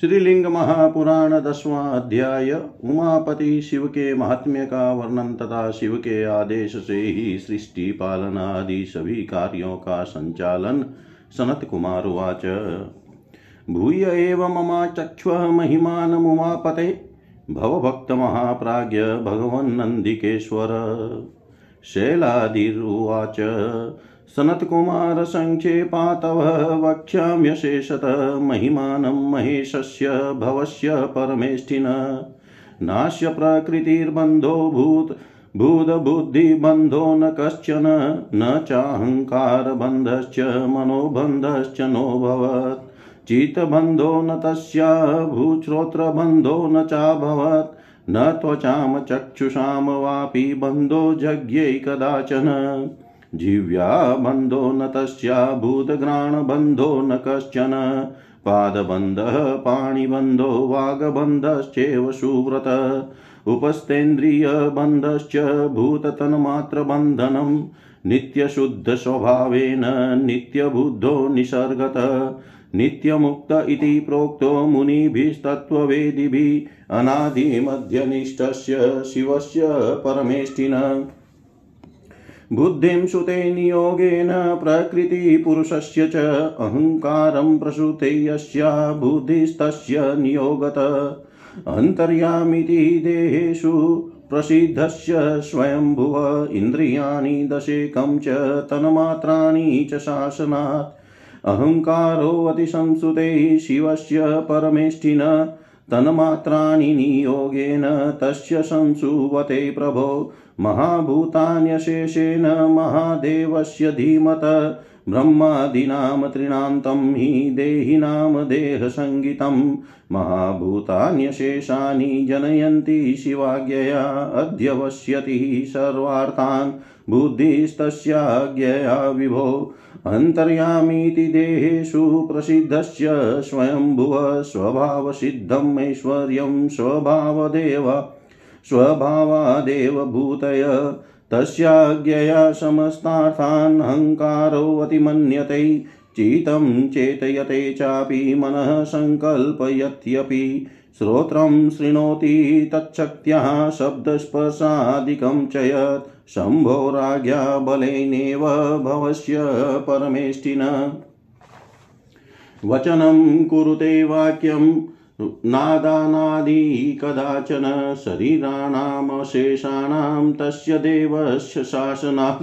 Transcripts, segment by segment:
श्रीलिंग महापुराण दसवां अध्याय उमापति शिव के महात्म्य का वर्णन तथा शिव के आदेश से ही सृष्टि पालन आदि सभी कार्यों का संचालन सनत कुमार उवाच। भूय एव ममा चक्ष महिमान ममाचक्ष्व महिमानमुमापते, भवभक्तमहाप्राज्ञ भगवन्नन्दिकेश्वर। शैलादिरुवाच सनत्कुमारसङ्क्षेपातव वक्ष्याम्यशेषतः महिमानं महेशस्य भवस्य परमेष्ठिन। नास्य प्रकृतिर्बन्धो भूत् भूतबुद्धिबन्धो न कश्चन, न चाहङ्कारबन्धश्च मनोबन्धश्च नोऽभवत् चित्तबन्धो न तस्या, भूश्रोत्रबन्धो न चाभवत्। न त्वचां चक्षुषां वापि बन्धो जज्ञै कदाचन जिह्व्या बन्धो न तस्या भूतघ्राणबन्धो न कश्चन। पादबन्धः पाणिबन्धो, वागबन्धश्चैव सुव्रत। उपस्थेन्द्रियबन्धश्च भूततन्मात्रबन्धनं। नित्यशुद्धस्वभावेन नित्यबुद्धो निसर्गत। नित्यमुक्त इति प्रोक्तो मुनिभिस्तत्त्ववेदिभिः। अनादिमध्यनिष्ठस्य शिवस्य परमेष्ठिन। बुद्धिं सुते नियोगेन प्रकृतिपुरुषस्य च अहङ्कारं प्रसूते यस्या बुद्धिस्तस्य नियोगत। अन्तर्यामिति देहेषु प्रसिद्धस्य स्वयंभुव इन्द्रियाणि दशेकं च तन्मात्राणि च शासनात्। अहङ्कारोऽतिसंसुते शिवस्य परमेष्ठिन तन्मात्राणि नियोगेन तस्य संसुवते प्रभो। महाभूतान्यशेषेण महादेवस्य धीमत। ब्रह्मादीनां तृणान्तं हि देहिनां देहसङ्गितं महाभूतान्यशेषानि जनयन्ति शिवाज्ञया अध्यवश्यति सर्वार्थान्। बुद्धिस्तस्याज्ञया विभो। अन्तर्यामीति देहेषु प्रसिद्धस्य स्वयंभुव, स्वभावसिद्धम् ऐश्वर्यं, स्वभावदेव। स्वभावादेव भूतय तस्याज्ञया समस्तार्थान् अहङ्कारोऽतिमन्यते चितं चेतयते चापि मनः सङ्कल्पयत्यपि। श्रोत्रं शृणोति तच्छक्त्याः शब्दस्पर्शादिकं च यत् शम्भो राज्ञा बलेनेव भवस्य परमेष्टिन। वचनं कुरुते वाक्यं नादानादि कदाचन शरीराणामशेषाणां तस्य देवस्य शासनात्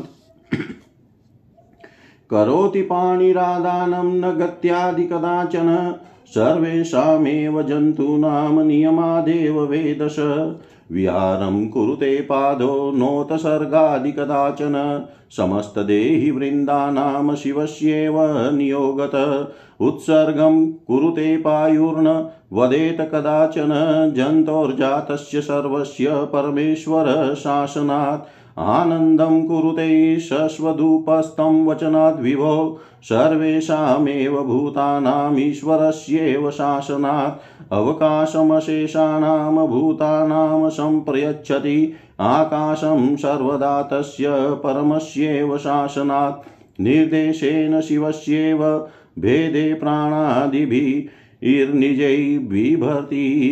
करोति पाणिरादानं न गत्यादि कदाचन सर्वेषामेव जन्तूनां नियमादेव वेदश। विहारं कुरुते पादो नोत सर्गादि कदाचन समस्तदेहि वृन्दानां शिवस्येव नियोगत। उत्सर्गं कुरुते पायुर्न, वदेत कदाचन, जन्तोर्जातस्य सर्वस्य परमेश्वर शासनात्। आनन्दं कुरुते शश्वधूपस्थं वचनाद्विभो सर्वेषामेव भूतानामीश्वरस्येव शासनात्। अवकाशमशेषाणां भूतानां सम्प्रयच्छति। आकाशं सर्वदा तस्य परमस्येव शासनात्। निर्देशेन शिवस्येव भेदे प्राणादिभिः।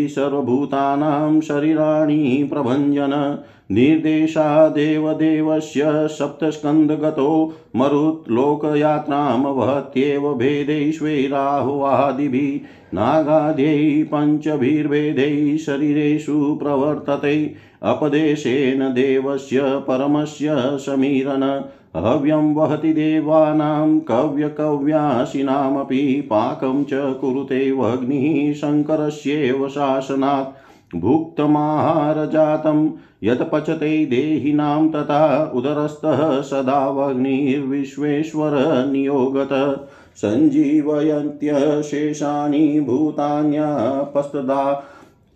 सर्वभूतानां शरीराणि प्रभञ्जन। निर्देशादेव देवस्य सप्तस्कन्दगतो मरुत्लोकयात्रां वहत्येव भेदैश्वैराहुवादिभिः नागाद्यै पञ्चभिर्भेदैः शरीरेषु प्रवर्तते। अपदेशेन देवस्य परमस्य समीरन हव्यं वहति देवानां कव्यकव्यासिनामपि पाकं च कुरुते वह्निः शङ्करस्येव शासनात् भुक्तमाहारजातं यत् पचते देहिनां तथा उदरस्थः सदा वह्निर्विश्वेश्वर नियोगत। सञ्जीवयन्त्यशेषानि भूतान्यापस्तदा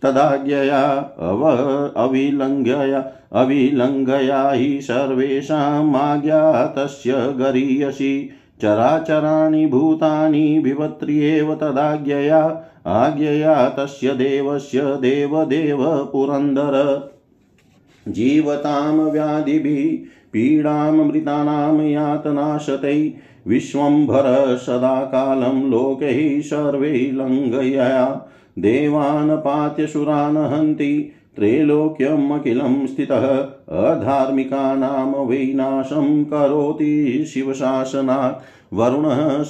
तदाज्ञया अव अविलङ्घया अविलङ्घया हि सर्वेषामाज्ञा तस्य गरीयसि। चराचराणि भूतानि विवत्र्येव तदाज्ञया आज्ञया तस्य देवस्य देवदेव पुरन्दर। जीवतां व्याधिभिः पीडामृतानां यातनाशतै विश्वम्भर सदा कालं लोकैः सर्वैः लङ्घया देवान् पात्यसुरान् हन्ति त्रैलोक्यमखिलं स्थितः, अधार्मिकानां विनाशं करोति शिवशासनात्। वरुणः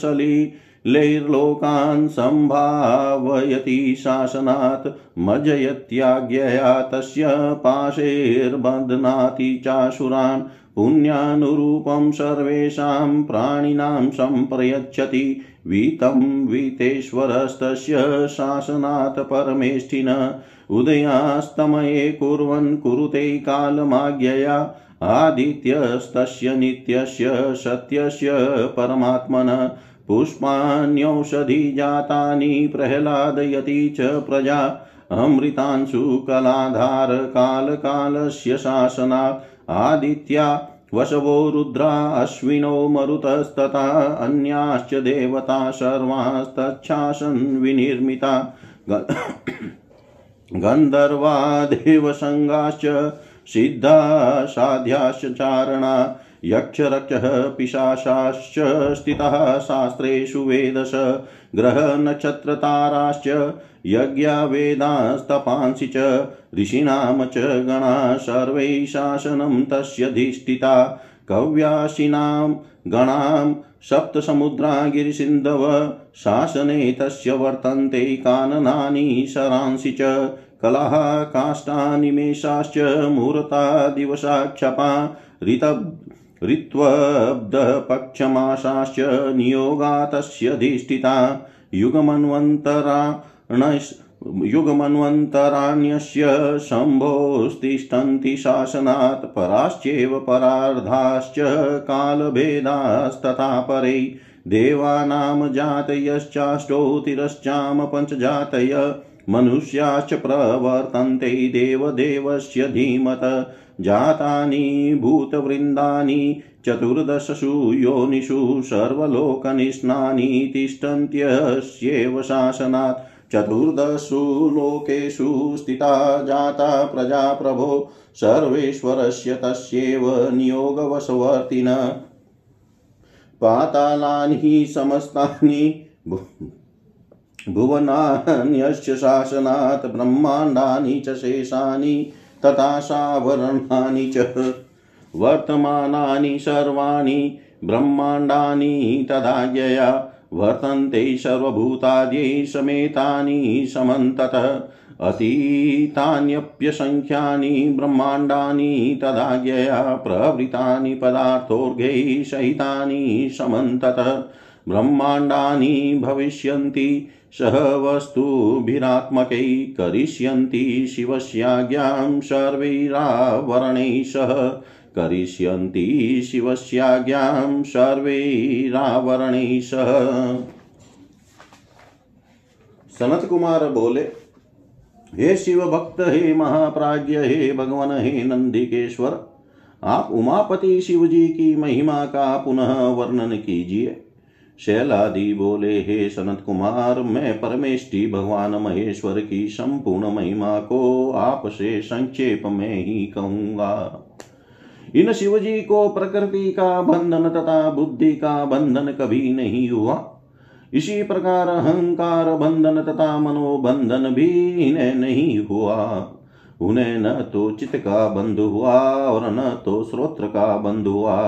सलिलैर्लोकान् सम्भावयति शासनात् मज्जयत्याज्ञया तस्य पाशैर्बध्नाति चाशुरान् पुण्यानुरूपं सर्वेषां प्राणिनां सम्प्रयच्छति। वीतं वीतेश्वरस्तस्य शासनात् परमेष्ठिन, उदयास्तमये कुर्वन् कुरुते कालमाज्ञया, आदित्यस्तस्य नित्यस्य सत्यस्य परमात्मन। पुष्पाण्यौषधिजातानि प्रह्लादयति च प्रजा। अमृतांशुकलाधारकालकालस्य शासनात् आदित्या वशवो रुद्रा, अश्विनो मरुतस्तथा, अन्याश्च देवता सर्वास्तच्छासन् विनिर्मिता। गन्धर्वा देवसङ्गाश्च सिद्धा साध्याश्च चारणा। यक्षरक्षः पिशाशाश्च स्थितः शास्त्रेषु वेदश ग्रहनक्षत्रताराश्च यज्ञा वेदास्तपांसि च ऋषीणां च गणा सर्वैः शासनं तस्यधिष्ठिता कव्याशिनां गणां सप्तसमुद्रा गिरिसिन्धव शासने तस्य वर्तन्ते काननानि शरांसि च कलाः काष्ठानिमेषाश्च मुहूर्ता दिवसाक्षपा ऋत ऋत्वब्धपक्षमासाश्च नियोगा तस्यधिष्ठिता युगमन्वन्तराण युगमन्वन्तराण्यस्य शम्भोस्तिष्ठन्ति शासनात् पराश्चैव परार्धाश्च कालभेदास्तथा परै। देवानां जातयश्चाष्टौ तिरश्चाम पञ्चजातय मनुष्याश्च प्रवर्तन्ते देवदेवस्य धीमत जातानि भूतवृन्दानि चतुर्दशसु योनिषु सर्वलोकनिष्णानि तिष्ठन्त्यस्येव शासनात्। चतुर्दशु लोकेषु स्थिता जाता प्रजा प्रभो सर्वेश्वरस्य तस्यैव नियोगवशवर्तिन। पातालानि समस्तानि भुवनान्यस्य शासनात् ब्रह्माण्डानि च शेषानि तथा सावरणानि च। वर्तमानानि सर्वाणि ब्रह्माण्डानि तदाज्ञया वर्तन्ते सर्वभूताद्यै समेतानि समन्ततः। अतीतान्यप्यसङ्ख्यानि ब्रह्माण्डानि तदाज्ञया प्रवृतानि पदार्थोर्घैः सहितानि समन्ततः। ब्रह्माण्डानि भविष्यन्ति सह वस्तुभिरात्मकै करिष्यन्ति शिवस्याज्ञां सर्वैरावरणैः सह करिष्यन्ति शिवस्याज्ञां सर्वैरावरणैः सह सनत कुमार बोले, हे शिव भक्त हे महाप्राज्य, हे भगवान, हे नंदिकेश्वर, आप उमापति शिव जी की महिमा का पुनः वर्णन कीजिए। शैलादि बोले हे सनत कुमार मैं परमेष्टि भगवान महेश्वर की संपूर्ण महिमा को आपसे संक्षेप में ही कहूँगा। इन शिवजी को प्रकृति का बंधन तथा बुद्धि का बंधन कभी नहीं हुआ। इसी प्रकार अहंकार बंधन तथा मनोबंधन भी इन्हें नहीं हुआ। उन्हें न तो चित्त का बंध हुआ और न तो श्रोत्र का बंध हुआ।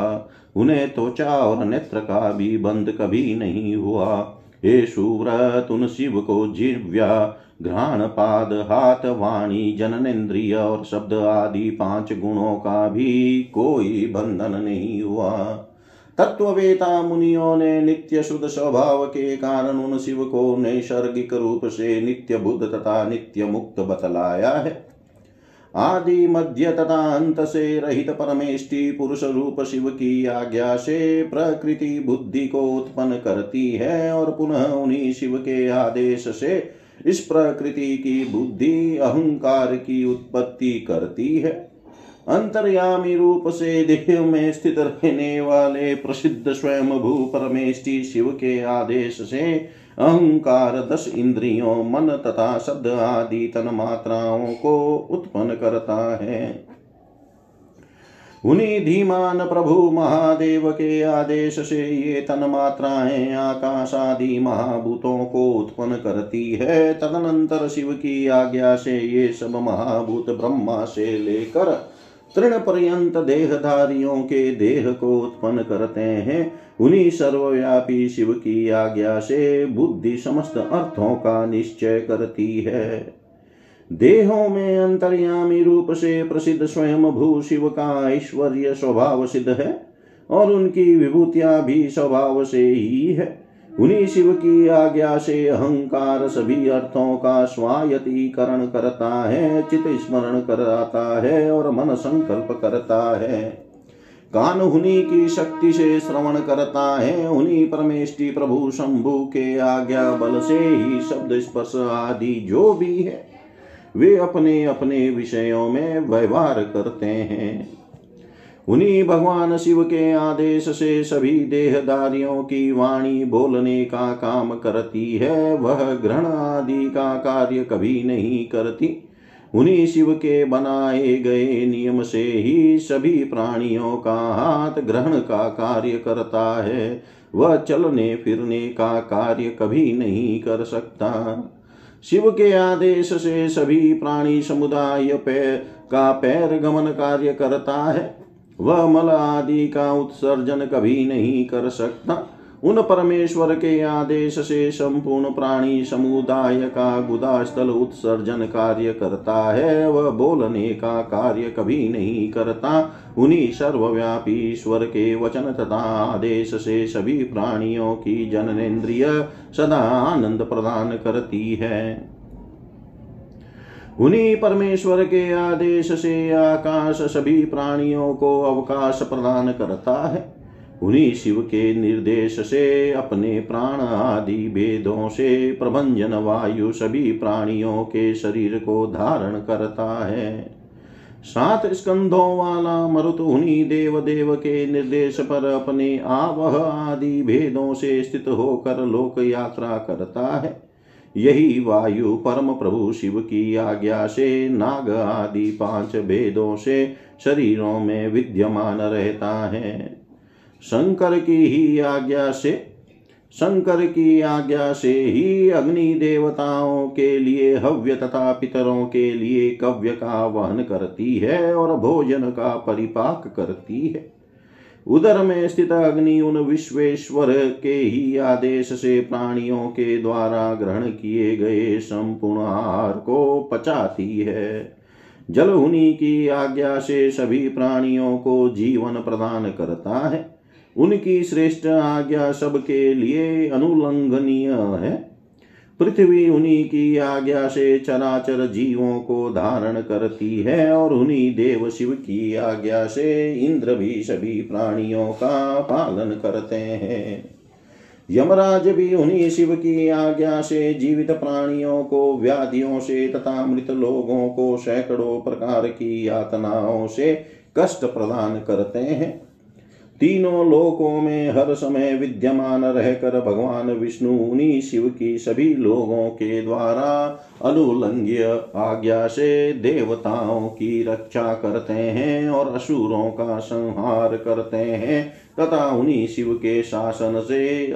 उन्हें त्वचा और नेत्र का भी बंध कभी नहीं हुआ। हे सुव्रत उन शिव को जिव्या घ्राण, पाद, हाथ, वाणी, जननेन्द्रिय और शब्द आदि पाँच गुणों का भी कोई बंधन नहीं हुआ। तत्ववेता मुनियों ने नित्य शुद्ध स्वभाव के कारण उन शिव को नैसर्गिक रूप से नित्य बुद्ध तथा नित्य मुक्त बतलाया है। आदि मध्य तथा अंत से रहित परमेष्टि पुरुष रूप शिव की आज्ञा से प्रकृति बुद्धि को उत्पन्न करती है और पुनः उन्हीं शिव के आदेश से इस प्रकृति की बुद्धि, अहंकार की उत्पत्ति करती है। अंतर्यामी रूप से देह में स्थित रहने वाले प्रसिद्ध स्वयं भू परमेष्टि शिव के आदेश से अहंकार दस इंद्रियों, मन तथा शब्द आदि तन मात्राओं को उत्पन्न करता है। उन्हीं धीमान प्रभु महादेव के आदेश से ये तन मात्राएँ, आकाश आदि महाभूतों को उत्पन्न करती है। तदनंतर शिव की आज्ञा से ये सब महाभूत ब्रह्मा से लेकर तृण पर्यंत देहधारियों के देह को उत्पन्न करते हैं। उन्हीं सर्वव्यापी शिव की आज्ञा से बुद्धि समस्त अर्थों का निश्चय करती है। देहों में अंतर्यामी रूप से प्रसिद्ध स्वयं भू शिव का ऐश्वर्य स्वभाव सिद्ध है और उनकी विभूतियाँ भी स्वभाव से ही है। उन्हीं शिव की आज्ञा से अहंकार सभी अर्थों का स्वायतीकरण करता है चित स्मरण कराता है और मन संकल्प करता है। कान उन्हीं की शक्ति से श्रवण करता है। उन्हीं परमेष्टि प्रभु शंभु के आज्ञा बल से ही शब्द स्पर्श आदि जो भी है, वे अपने अपने विषयों में व्यवहार करते हैं। उन्हीं भगवान शिव के आदेश से सभी देहदारियों की वाणी बोलने का काम करती है। वह ग्रहण आदि का कार्य कभी नहीं करती। उन्हीं शिव के बनाए गए नियम से ही सभी प्राणियों का हाथ ग्रहण का कार्य करता है। वह चलने फिरने का कार्य कभी नहीं कर सकता। शिव के आदेश से सभी प्राणी समुदाय पैर का पैर गमन कार्य करता है। वह मल आदि का उत्सर्जन कभी नहीं कर सकता। उन परमेश्वर के आदेश से संपूर्ण प्राणी समुदाय का गुदास्थल उत्सर्जन कार्य करता है। वह बोलने का कार्य कभी नहीं करता। उन्हीं सर्वव्यापी ईश्वर के वचन तथा आदेश से सभी प्राणियों की जननेन्द्रिय सदा आनंद प्रदान करती है। उन्हीं परमेश्वर के आदेश से आकाश सभी प्राणियों को अवकाश प्रदान करता है। उन्हीं शिव के निर्देश से, अपने प्राण आदि भेदों से प्रभंजन वायु सभी प्राणियों के शरीर को धारण करता है। सात स्कंधों वाला मरुत उन्हीं देव देव के निर्देश पर अपने आवह आदि भेदों से स्थित होकर लोक यात्रा करता है। यही वायु परम प्रभु शिव की आज्ञा से नाग आदि पाँच भेदों से शरीरों में विद्यमान रहता है। शंकर की ही आज्ञा से, शंकर की आज्ञा से ही अग्नि देवताओं के लिए, हव्य तथा पितरों के लिए कव्य का वहन करती है और भोजन का परिपाक करती है। उदर में स्थित अग्नि उन विश्वेश्वर के ही आदेश से प्राणियों के द्वारा ग्रहण किए गए संपूर्ण आहार को पचाती है। जल उन्हीं की आज्ञा से सभी प्राणियों को जीवन प्रदान करता है। उनकी श्रेष्ठ आज्ञा सबके लिए अनुलंघनीय है। पृथ्वी उन्हीं की आज्ञा से चराचर जीवों को धारण करती है और उन्हीं देव शिव की आज्ञा से इंद्र भी सभी प्राणियों का पालन करते हैं। यमराज भी उन्हीं शिव की आज्ञा से जीवित प्राणियों को, व्याधियों से तथा मृत लोगों को सैकड़ों प्रकार की यातनाओं से कष्ट प्रदान करते हैं। तीनों लोकों में हर समय विद्यमान रहकर भगवान विष्णु उन्हीं शिव की सभी लोगों के द्वारा अनुलंघ्य आज्ञा से देवताओं की रक्षा करते हैं और असुरों का संहार करते हैं तथा उन्हीं शिव के शासन से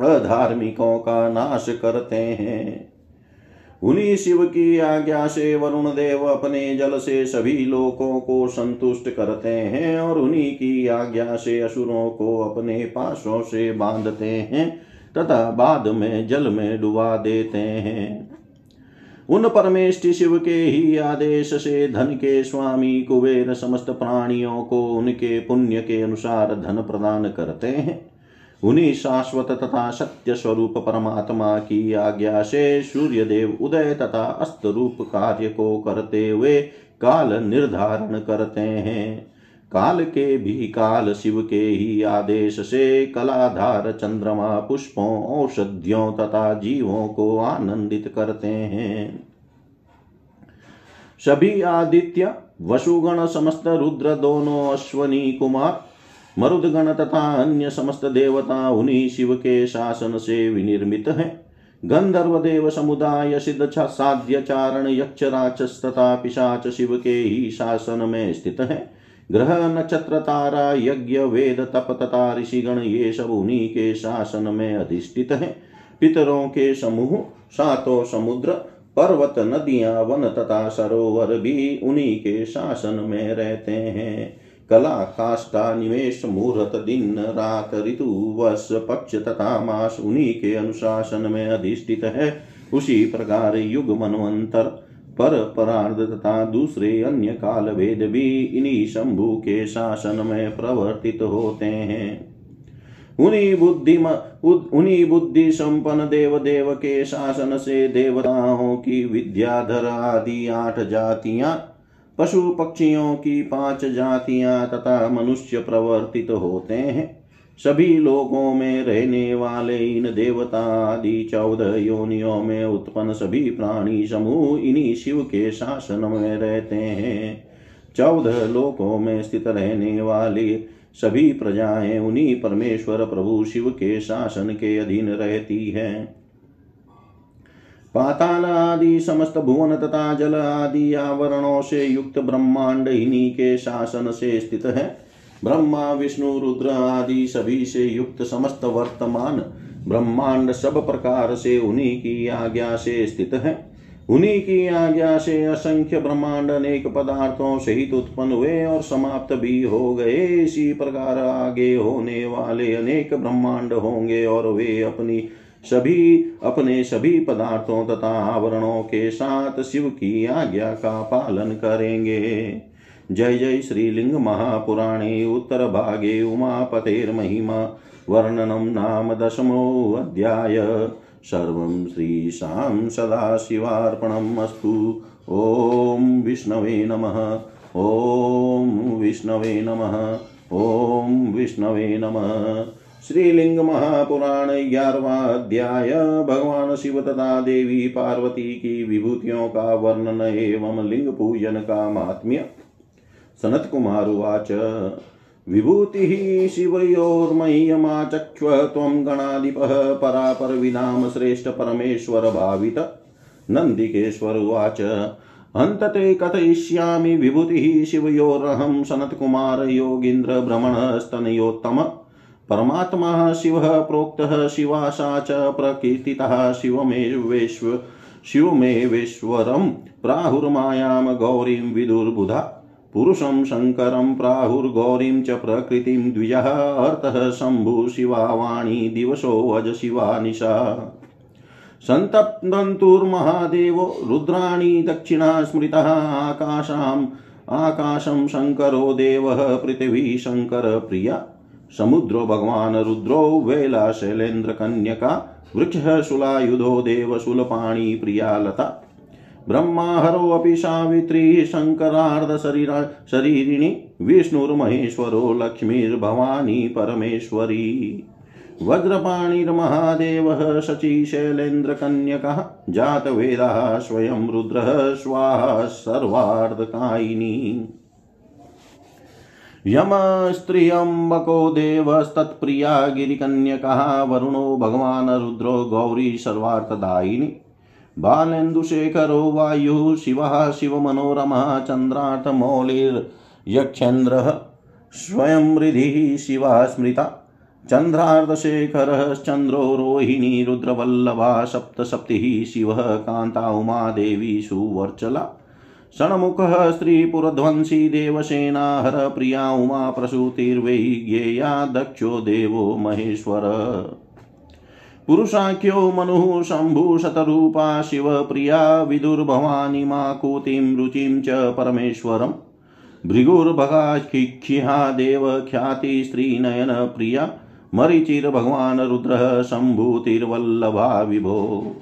अधार्मिकों का नाश करते हैं। उन्हीं शिव की आज्ञा से वरुण देव अपने जल से सभी लोकों को संतुष्ट करते हैं और उन्हीं की आज्ञा से असुरों को अपने पासों से बांधते हैं तथा बाद में जल में डुबा देते हैं। उन परमेष्टि शिव के ही आदेश से धन के स्वामी कुबेर समस्त प्राणियों को उनके पुण्य के अनुसार धन प्रदान करते हैं। उन्हीं शाश्वत तथा सत्य स्वरूप परमात्मा की आज्ञा से सूर्य देव उदय तथा अस्त रूप कार्य को करते हुए काल निर्धारण करते हैं। काल के भी काल शिव के ही आदेश से कलाधार चंद्रमा पुष्पों, औषधियों तथा जीवों को आनंदित करते हैं। सभी आदित्य, वसुगण, समस्त रुद्र, दोनों अश्वनी कुमार मरुदगण तथा अन्य समस्त देवता उन्हीं शिव के शासन से विनिर्मित है। गंधर्व देव समुदाय सिद्ध साध्य चारण यक्ष राक्षस तथा पिशाच शिव के ही शासन में स्थित है। ग्रह नक्षत्र तारा यज्ञ वेद तप तथा ऋषिगण ये सब उन्हीं के शासन में अधिष्ठित है। पितरों के समूह, सातों समुद्र पर्वत नदियाँ वन तथा सरोवर भी उन्हीं के शासन में रहते हैं। कला काष्ठा निवेश मुहूर्त दिन रात ऋतु वर्ष पक्ष तथा मास उन्हीं के अनुशासन में अधिष्ठित है। उसी प्रकार युग मनवंतर, पर परार्ध तथा दूसरे अन्य काल भेद भी इन्हीं शंभु के शासन में प्रवर्तित होते हैं। उन्हीं बुद्धि उन्हीं बुद्धि संपन्न देव देव के शासन से देवताओं की विद्याधर आदि आठ जातियाँ पशु पक्षियों की पाँच जातियाँ तथा मनुष्य प्रवर्तित होते हैं। सभी लोगों में रहने वाले इन देवता आदि चौदह योनियों में उत्पन्न सभी प्राणी समूह इन्हीं शिव के शासन में रहते हैं। चौदह लोकों में स्थित रहने वाले सभी प्रजाएँ उन्हीं परमेश्वर प्रभु शिव के शासन के अधीन रहती है। पाताल आदि समस्त भुवन तथा जल आदि आवरणों से युक्त ब्रह्मांड इन्हीं के शासन से स्थित है। ब्रह्मा, विष्णु, रुद्र आदि सभी से युक्त समस्त वर्तमान ब्रह्मांड सब प्रकार से उन्हीं की आज्ञा से स्थित है। उन्हीं की आज्ञा से असंख्य ब्रह्मांड अनेक पदार्थों सहित उत्पन्न हुए और समाप्त भी हो गए। इसी प्रकार आगे होने वाले अनेक ब्रह्मांड होंगे और वे अपनी सभी अपने सभी पदार्थों तथा आवरणों के साथ शिव की आज्ञा का पालन करेंगे। जय जय श्रीलिंग महापुराणे उत्तर भागे उमापतेर्महिमा वर्णनं नाम दशमोऽध्याय सर्वं श्रीशां सदाशिवार्पणम् अस्तु। ॐ विष्णवे नमः। ॐ विष्णवे नमः। ॐ विष्णवे नमः। श्रीलिंग महापुराण ग्यारहवा अध्याय भगवान शिव तथा देवी पार्वती की विभूतियों का वर्णन एवं लिंग पूजन का महात्म्य सनत कुमार उवाच विभूतिः शिवयोर्मह्यमाचक्ष्व, त्वं गणाधिपः श्रेष्ठ परमेश्वर भावित। नन्दिकेश्वर उवाच अन्तते कथयिष्यामि विभूतिः शिवयोरहं, सनत्कुमार योगीन्द्र भ्रमणस्तनयोत्तम परमात्मा शिवः, प्रोक्तः शिवासा च प्रकीर्तितः शिवमेवेश्व, शिवमेवेश्वरं प्राहुर्मायां गौरीं विदुर्बुधा, पुरुषं शङ्करं प्राहुर्गौरीं च प्रकृतिं द्विजः, अर्थः शम्भु शिवा वाणी दिवसोऽज शिवा निशा। सन्तप्तन्तुर्महादेवो, रुद्राणि दक्षिणा स्मृतः आकाशाम् आकाशं शङ्करो देवः, पृथिवी शङ्करप्रिया। समुद्रो भगवान् रुद्रो वेला शैलेन्द्रकन्यका वृक्षः शूलायुधो देवशूलपाणि प्रिया लता। ब्रह्माहरोऽपि सावित्री शङ्करार्धशरीरा शरीरिणि विष्णुर्महेश्वरो लक्ष्मीर्भवानी परमेश्वरी। वज्रपाणिर्महादेवः शचीशैलेन्द्रकन्यकः जातवेदः, स्वयं रुद्रः, स्वाहा सर्वार्धकायिनी। यमस्त्रियम्बको देवस्तत्प्रिया गिरिकन्यकः वरुणो भगवान् रुद्रो गौरी सर्वार्थदायिनी। बालेन्दुशेखरो वायुः शिवः शिवमनोरमः चन्द्रार्थमौलिर्यक्षेन्द्रः स्वयं हृदिः शिवा स्मृता। चन्द्रार्धशेखरश्चन्द्रो रोहिणी रुद्रवल्लभा सप्तसप्तिः शिवः कान्ता उमादेवी सुवर्चला। षण्मुखः स्त्रीपुरध्वंसी देवसेना हरप्रिया उमा प्रसूतिर्वै ज्ञेया दक्षो देवो महेश्वर। पुरुषाख्यो मनुः शम्भुशतरूपा शिवप्रिया विदुर्भवानी माकुतिं रुचिं च परमेश्वरम्। भृगुर्भगाख्या देवख्यातिस्त्रीनयनप्रिया मरीचिर्भगवान् रुद्रः शम्भुतिर्वल्लभा विभो।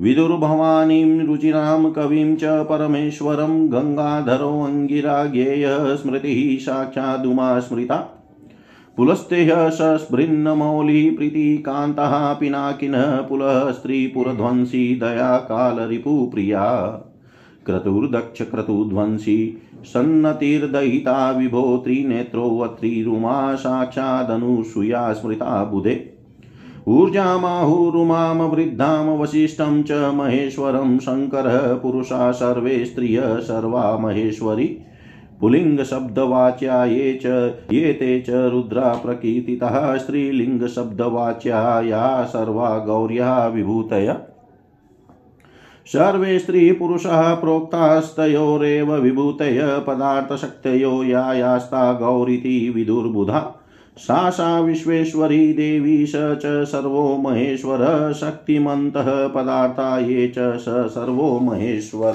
विदुर्भवानीं रुचिरां कविं च परमेश्वरं गङ्गाधरोऽङ्गिरा ज्ञेयः स्मृतिः साक्षादुमा स्मृता पुलस्तेः सस्भृन्नमौलिः प्रीतिकान्तः पिनाकिनः पुलः स्त्रीपुरध्वंसी दया कालरिपुप्रिया क्रतुर्दक्षक्रतुध्वंसी सन्नतिर्दयिता विभो त्रिनेत्रोऽत्रिरुमा साक्षादनुसूया स्मृता बुधे। ऊर्जामाहुरुमां वृद्धां वसिष्ठं च महेश्वरं शङ्करः पुरुषा सर्वे स्त्रियः सर्वा महेश्वरी। पुलिङ्गशब्दवाच्या ये च ये ते च रुद्रा प्रकीर्तितः स्त्रीलिङ्गशब्दवाच्या या सर्वा गौर्या विभूतय। सर्वे स्त्रीपुरुषः प्रोक्तास्तयोरेव विभूतय, पदार्थशक्तयो या यास्ता गौरिति विदुर्बुधा। सा सा विश्वेश्वरी देवी स च सर्वो महेश्वर, शक्तिमन्तः पदार्था ये च स सर्वो महेश्वर।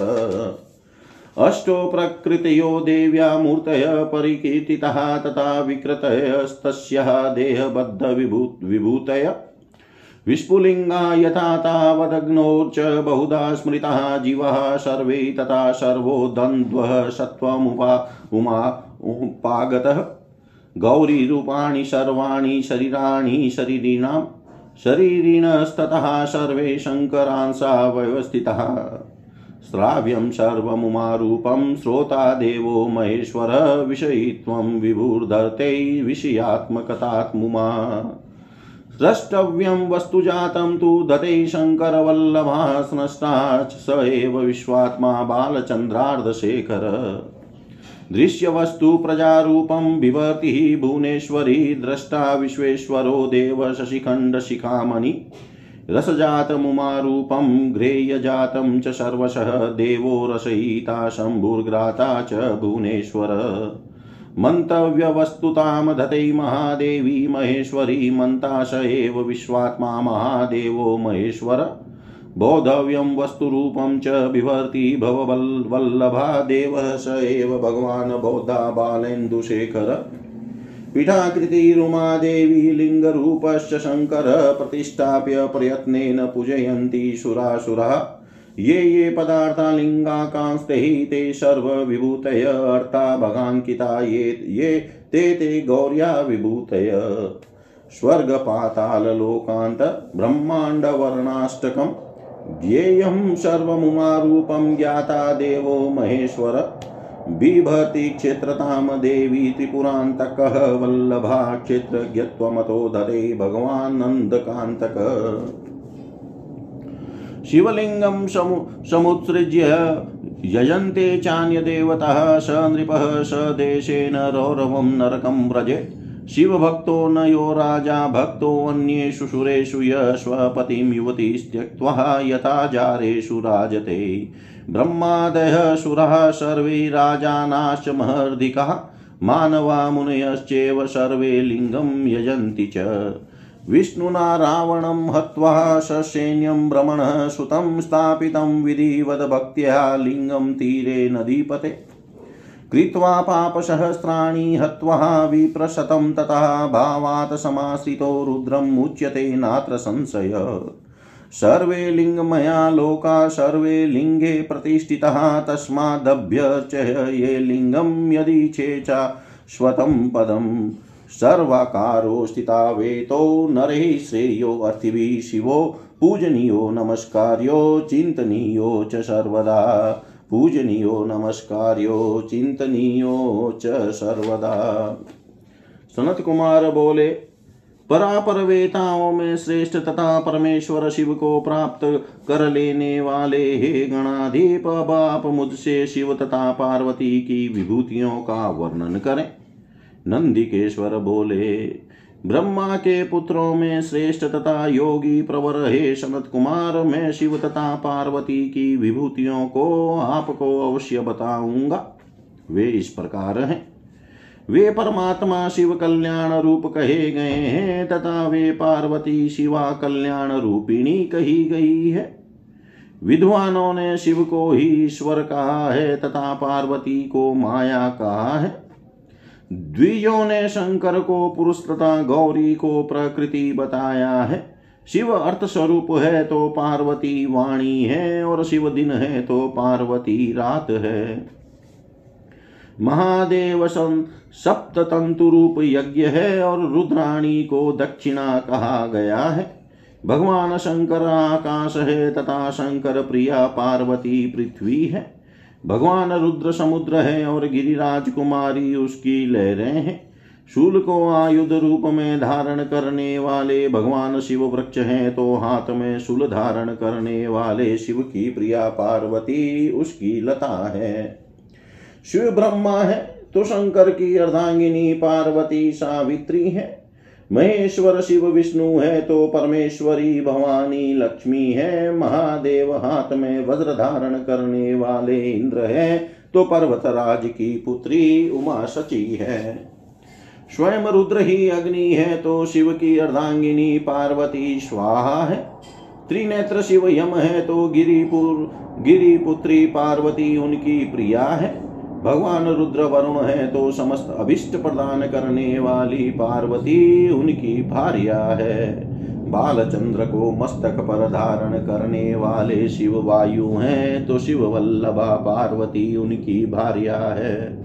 अष्टो प्रकृतयो देव्या मूर्तय परिकीर्तितः, तथा विकृतयस्तस्यः देहबद्धविभू विभूतय विस्फुलिङ्गा यथा तावदग्नोर्च बहुधा स्मृतः, जीवः सर्वे तथा सर्वो द्वन्द्वः सत्त्वमुपा उमा उपागतः गौरीरूपाणि सर्वाणि शरीराणि शरीरिणां शरीरिणस्ततः सर्वे शङ्करांसा व्यवस्थितः श्राव्यं सर्वमुमारूपं श्रोता देवो महेश्वर, विषयित्वं विभुर्धर्ते विषयात्मकतात्मुमा। द्रष्टव्यं वस्तुजातं तु दते शङ्करवल्लभा स्नष्टा स एव विश्वात्मा बालचन्द्रार्धशेखर। दृश्यवस्तु प्रजारूपं बिभर्तिः भुवनेश्वरी द्रष्टा विश्वेश्वरो देव शशिखण्डशिखामणि रसजातमुमारूपं घ्रेयजातं च सर्वशः देवो रसयिता शम्भुर्ग्राता च भुवनेश्वर। मन्तव्यवस्तुतां धते महादेवी महेश्वरी मन्ताश एव विश्वात्मा महादेवो महेश्वर। बोधव्यं वस्तुरूपं च बिभर्ति भववल्लभा देवः स एव भगवान् बौद्धा बालेन्दुशेखर पीठाकृतिरुमा देवी लिङ्गरूपश्च शङ्कर प्रतिष्ठाप्य प्रयत्नेन पूजयन्ति सुरासुरा। ये ये पदार्था लिङ्गाकांस्ते ते सर्वविभूतय अर्था भगाङ्किता ये ये ते ते गौर्या विभूतय स्वर्गपाताललोकान्त ब्रह्माण्डवर्णाष्टकम् ज्ञेयं सर्वमुमारूपं ज्ञाता देवो महेश्वर। बिभर्ति क्षेत्रतां देवी त्रिपुरान्तकः वल्लभा क्षेत्रज्ञत्वमतो धरे भगवानन्दकान्तक शिवलिङ्गं समु समुत्सृज्य यजन्ते चान्यदेवतः स नृपः स देशेन रौरवं नरकं व्रजेत् शिवभक्तो न यो राजा भक्तोऽन्येषु सुरेषु य स्वपतिं युवतीस्त्यक्त्वा यथा जारेषु राजते। ब्रह्मादयः सुरः सर्वे राजानाश्च महर्धिकाः मानवा मुनयश्चैव सर्वे लिङ्गं यजन्ति च। विष्णुना रावणं हत्वा ससैन्यं भ्रमणः सुतं स्थापितं विधिवद्भक्त्या लिङ्गं तीरे नदीपते। कृत्वा पापसहस्राणि हत्वा विप्रशतं ततः भावात् समाश्रितो रुद्रम् उच्यते नात्र संशय। सर्वे लिङ्गमया लोका, सर्वे लिङ्गे प्रतिष्ठितः तस्मादभ्यर्चय ये लिङ्गं यदि चेचा स्वतं पदम् सर्वाकारो स्थिता वेतो नरैः श्रेयो, अर्थिभिः शिवो, पूजनीयो, नमस्कार्यो, चिन्तनीयो च सर्वदा। पूजनीयो, नमस्कार्यो, चिंतनीयो च सर्वदा। सनत कुमार बोले परापर वेताओं में श्रेष्ठ तथा परमेश्वर शिव को प्राप्त कर लेने वाले हे गणाधीप, बाप मुझसे शिव तथा पार्वती की विभूतियों का वर्णन करें। नंदिकेश्वर बोले ब्रह्मा के पुत्रों में श्रेष्ठ तथा योगी प्रवर हे सनत कुमार, मैं शिव तथा पार्वती की विभूतियों को, आपको अवश्य बताऊँगा। वे इस प्रकार हैं। वे परमात्मा शिव कल्याण रूप कहे गए हैं, तथा वे पार्वती शिवा कल्याण रूपिणी कही गई है। विद्वानों ने शिव को ही ईश्वर कहा है, तथा पार्वती को माया कहा है। द्विजों ने शंकर को पुरुष तथा गौरी को प्रकृति बताया है। शिव अर्थ स्वरूप है तो पार्वती वाणी है और शिव दिन है तो पार्वती रात है। महादेव सप्त तंतु रूप यज्ञ है और रुद्राणी को दक्षिणा कहा गया है। भगवान शंकर आकाश है तथा शंकर प्रिया पार्वती पृथ्वी है। भगवान रुद्र समुद्र है और गिरिराज कुमारी उसकी लहरें हैं। शूल को आयुध रूप में धारण करने वाले भगवान शिव वृक्ष हैं तो हाथ में शूल धारण करने वाले शिव की प्रिया पार्वती उसकी लता है। शिव ब्रह्मा है तो शंकर की अर्धांगिनी पार्वती सावित्री है। महेश्वर शिव विष्णु है तो परमेश्वरी भवानी लक्ष्मी है। महादेव हाथ में वज्र धारण करने वाले इंद्र है तो पर्वतराज की पुत्री उमा सची है। स्वयं रुद्र ही अग्नि है तो शिव की अर्धांगिनी पार्वती स्वाहा है। त्रिनेत्र शिव यम है तो गिरिपुर, गिरिपुत्री पार्वती उनकी प्रिया है। भगवान रुद्र वरुण है तो समस्त अभिष्ट प्रदान करने वाली पार्वती उनकी भार्या है। बालचंद्र को मस्तक पर धारण करने वाले शिव वायु हैं तो शिव वल्लभा पार्वती उनकी भार्या है।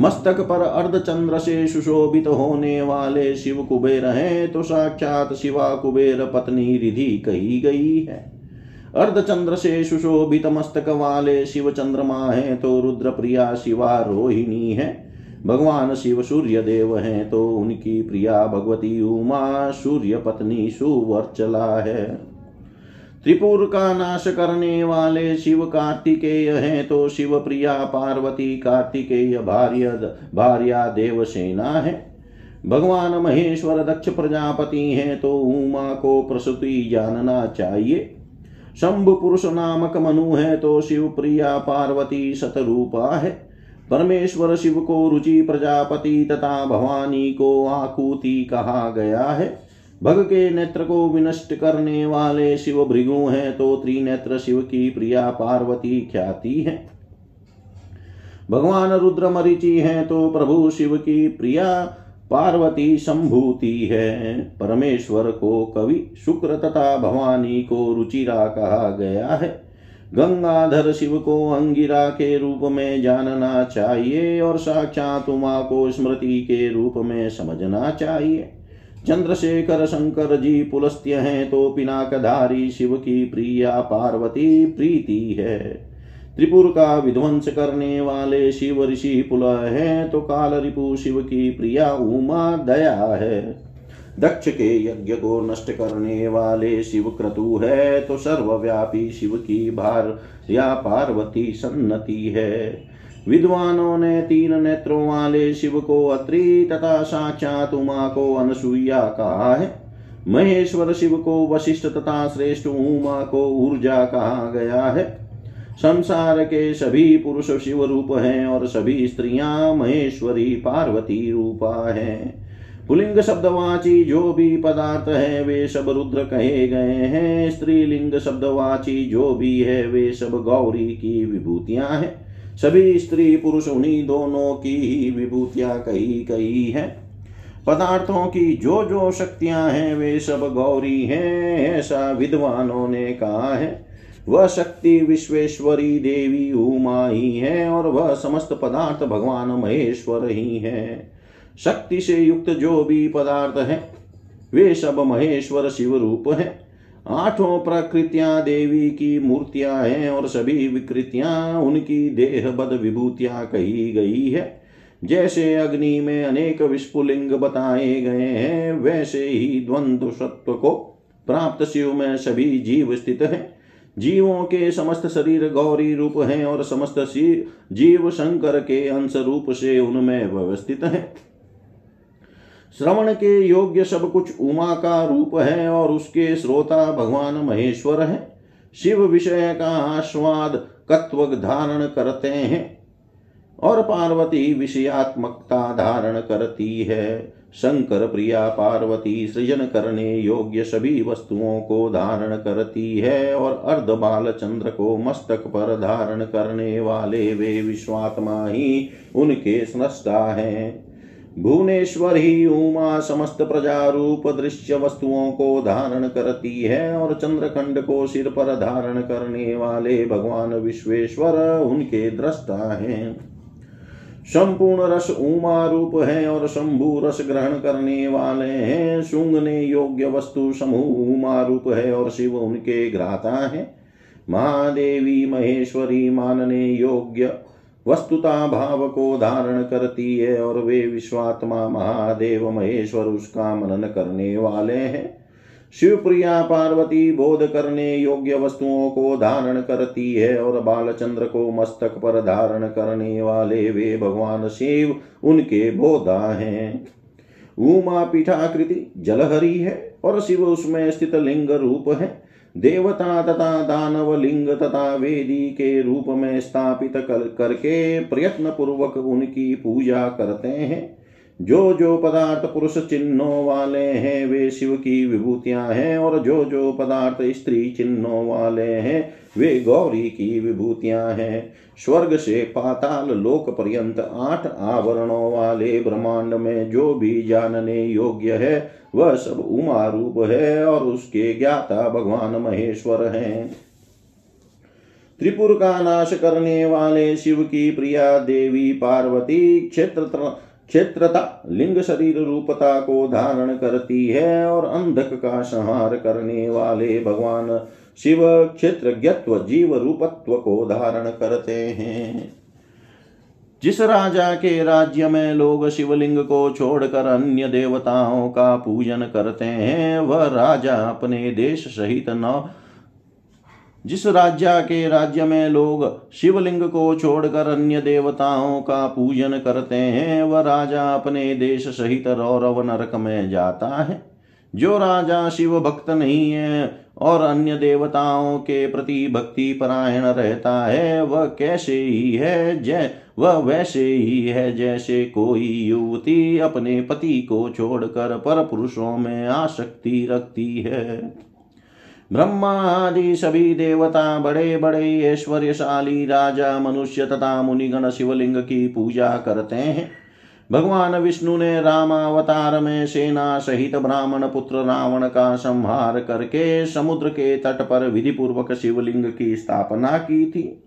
मस्तक पर अर्धचंद्र से सुशोभित होने वाले शिव कुबेर हैं तो साक्षात शिवा कुबेर पत्नी रिधि कही गई है। अर्धचंद्र से सुशोभित मस्तक वाले शिव चंद्रमा है तो रुद्र प्रिया शिवा रोहिणी है। भगवान शिव सूर्य देव हैं तो उनकी प्रिया भगवती उमा सूर्य पत्नी सुवर्चला है। त्रिपुर का नाश करने वाले शिव कार्तिकेय हैं तो शिव प्रिया पार्वती कार्तिकेय भार्य, भार्या देवसेना है। भगवान महेश्वर दक्ष प्रजापति हैं तो उमा को प्रसूति जानना चाहिए। शंभु पुरुष नामक मनु है तो शिव प्रिया पार्वती शतरूपा है। परमेश्वर शिव को रुचि प्रजापति तथा भवानी को आकुति कहा गया है। भग के नेत्र को विनष्ट करने वाले शिव भृगु हैं तो त्रिनेत्र शिव की प्रिया पार्वती ख्याति है। भगवान रुद्र मरीचि हैं तो प्रभु शिव की प्रिया पार्वती संभूति है। परमेश्वर को कवि शुक्र तथा भवानी को रुचिरा कहा गया है। गंगाधर शिव को अंगिरा के रूप में जानना चाहिए और साक्षात उमा को स्मृति के रूप में समझना चाहिए। चंद्रशेखर शंकर जी पुलस्त्य हैं तो पिनाकधारी शिव की प्रिया पार्वती प्रीति है। त्रिपुर का विध्वंस करने वाले शिव ऋषि पुल है तो काल रिपु शिव की प्रिया, उमा, दया है। दक्ष के यज्ञ को नष्ट करने वाले शिव क्रतु है तो सर्वव्यापी शिव की भार या पार्वती सन्नति है। विद्वानों ने तीन नेत्रों वाले शिव को अत्रि तथा साक्षात उमा को अनसुईया कहा है। महेश्वर शिव को वशिष्ठ तथा श्रेष्ठ उमा को ऊर्जा कहा गया है। संसार के सभी पुरुष शिव रूप हैं और सभी स्त्रियाँ महेश्वरी पार्वती रूपा हैं। पुलिंग शब्दवाची जो भी पदार्थ है, वे सब रुद्र कहे गए हैं। स्त्रीलिंग शब्दवाची जो भी है, वे सब गौरी की विभूतियाँ हैं। सभी स्त्री पुरुष उन्हीं दोनों की ही विभूतियाँ कही कही है। पदार्थों की जो जो शक्तियाँ हैं, वे सब गौरी हैं, ऐसा विद्वानों ने कहा है। वह शक्ति विश्वेश्वरी देवी उमा ही है और वह समस्त पदार्थ भगवान महेश्वर ही है। शक्ति से युक्त जो भी पदार्थ है, वे सब महेश्वर शिव रूप है। आठों प्रकृतियाँ देवी की मूर्तियाँ हैं और सभी विकृतियाँ उनकी देहबद विभूतियाँ कही गई है। जैसे अग्नि में अनेक विस्फुलिंग बताए गए हैं, वैसे ही द्वंद्व सत्व को प्राप्त शिव में सभी जीव स्थित हैं। जीवों के समस्त शरीर गौरी रूप हैं और समस्त जीव शंकर के अंश रूप से उनमें व्यवस्थित हैं। श्रवण के योग्य सब कुछ उमा का रूप है और उसके श्रोता भगवान महेश्वर है। शिव विषय का आस्वाद कत्व धारण करते हैं और पार्वती विषयात्मकता धारण करती है। शंकर प्रिया पार्वती सृजन करने योग्य सभी वस्तुओं को धारण करती है और अर्ध बाल चंद्र को मस्तक पर धारण करने वाले वे विश्वात्मा ही उनके स्नष्टा हैं। भुवनेश्वर ही उमा समस्त प्रजा रूप दृश्य वस्तुओं को धारण करती है और चंद्रखंड को सिर पर धारण करने वाले भगवान विश्वेश्वर उनके दृष्टा हैं। संपूर्ण रस उमा रूप है और शंभु रस ग्रहण करने वाले हैं। सुंगने योग्य वस्तु समूह उमा रूप है और शिव उनके ग्राता है। महादेवी महेश्वरी मानने योग्य वस्तुता भाव को धारण करती है और वे विश्वात्मा महादेव महेश्वर उसका मनन करने वाले हैं। शिवप्रिया पार्वती बोध करने योग्य वस्तुओं को धारण करती है और बालचंद्र को मस्तक पर धारण करने वाले वे भगवान शिव उनके बोधा हैं। उमा पीठाकृति जलहरी है और शिव उसमें स्थित लिंग रूप है। देवता तथा दानव लिंग तथा वेदी के रूप में स्थापित कर, करके प्रयत्न पूर्वक उनकी पूजा करते हैं। जो जो पदार्थ पुरुष चिन्हों वाले हैं, वे शिव की विभूतियाँ हैं, और जो जो पदार्थ स्त्री चिन्हों वाले हैं, वे गौरी की विभूतियाँ हैं। स्वर्ग से पाताल लोक पर्यंत आठ आवरणों वाले ब्रह्मांड में जो भी जानने योग्य है, वह सब उमा रूप है, और उसके ज्ञाता भगवान महेश्वर हैं। त्रिपुर का नाश करने वाले शिव की प्रिया देवी पार्वती क्षेत्र क्षेत्रता लिंग शरीर रूपता को धारण करती है और अंधक का संहार करने वाले भगवान शिव क्षेत्र जीव रूपत्व को धारण करते हैं। जिस राजा के राज्य में लोग शिवलिंग को छोड़कर अन्य देवताओं का पूजन करते हैं, वह राजा अपने देश सहित नौ जिस राज्य के राज्य में लोग शिवलिंग को छोड़कर अन्य देवताओं का पूजन करते हैं, वह राजा अपने देश सहित रौरव नरक में जाता है। जो राजा शिव भक्त नहीं है और अन्य देवताओं के प्रति भक्ति परायण रहता है, वह कैसे ही है जय वह वैसे ही है जैसे कोई युवती अपने पति को छोड़कर पर पुरुषों में आसक्ति रखती है। ब्रह्मा आदि सभी देवता बड़े बड़े ऐश्वर्यशाली राजा, मनुष्य तथा मुनिगण शिवलिंग की पूजा करते हैं। भगवान विष्णु ने रामावतार में सेना सहित ब्राह्मण पुत्र रावण का संहार करके समुद्र के तट पर विधि पूर्वक शिवलिंग की स्थापना की थी।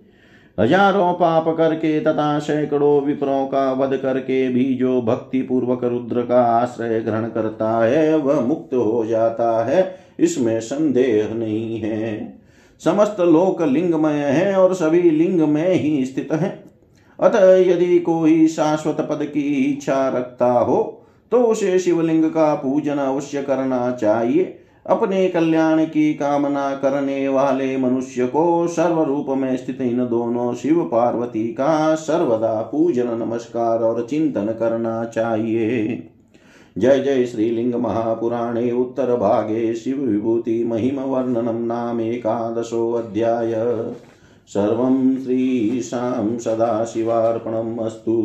हज़ारों पाप करके तथा सैकड़ों विप्रों का वध करके भी जो भक्ति पूर्वक रुद्र का आश्रय ग्रहण करता है, वह मुक्त हो जाता है। इसमें संदेह नहीं है। समस्त लोक लिंगमय है और सभी लिंग में ही स्थित है। अतः यदि कोई शाश्वत पद की इच्छा रखता हो तो उसे शिवलिंग का पूजन अवश्य करना चाहिए। अपने कल्याण की कामना करने वाले मनुष्य को सर्व रूप में स्थित इन दोनों शिव पार्वती का सर्वदा पूजन, नमस्कार और चिंतन करना चाहिए। जय जय श्रीलिंग महापुराणे उत्तर भागे शिव विभूति महिम वर्णनम नाम एकादशोऽध्याय सर्वं श्रीशां सदाशिवार्पणम् अस्तु।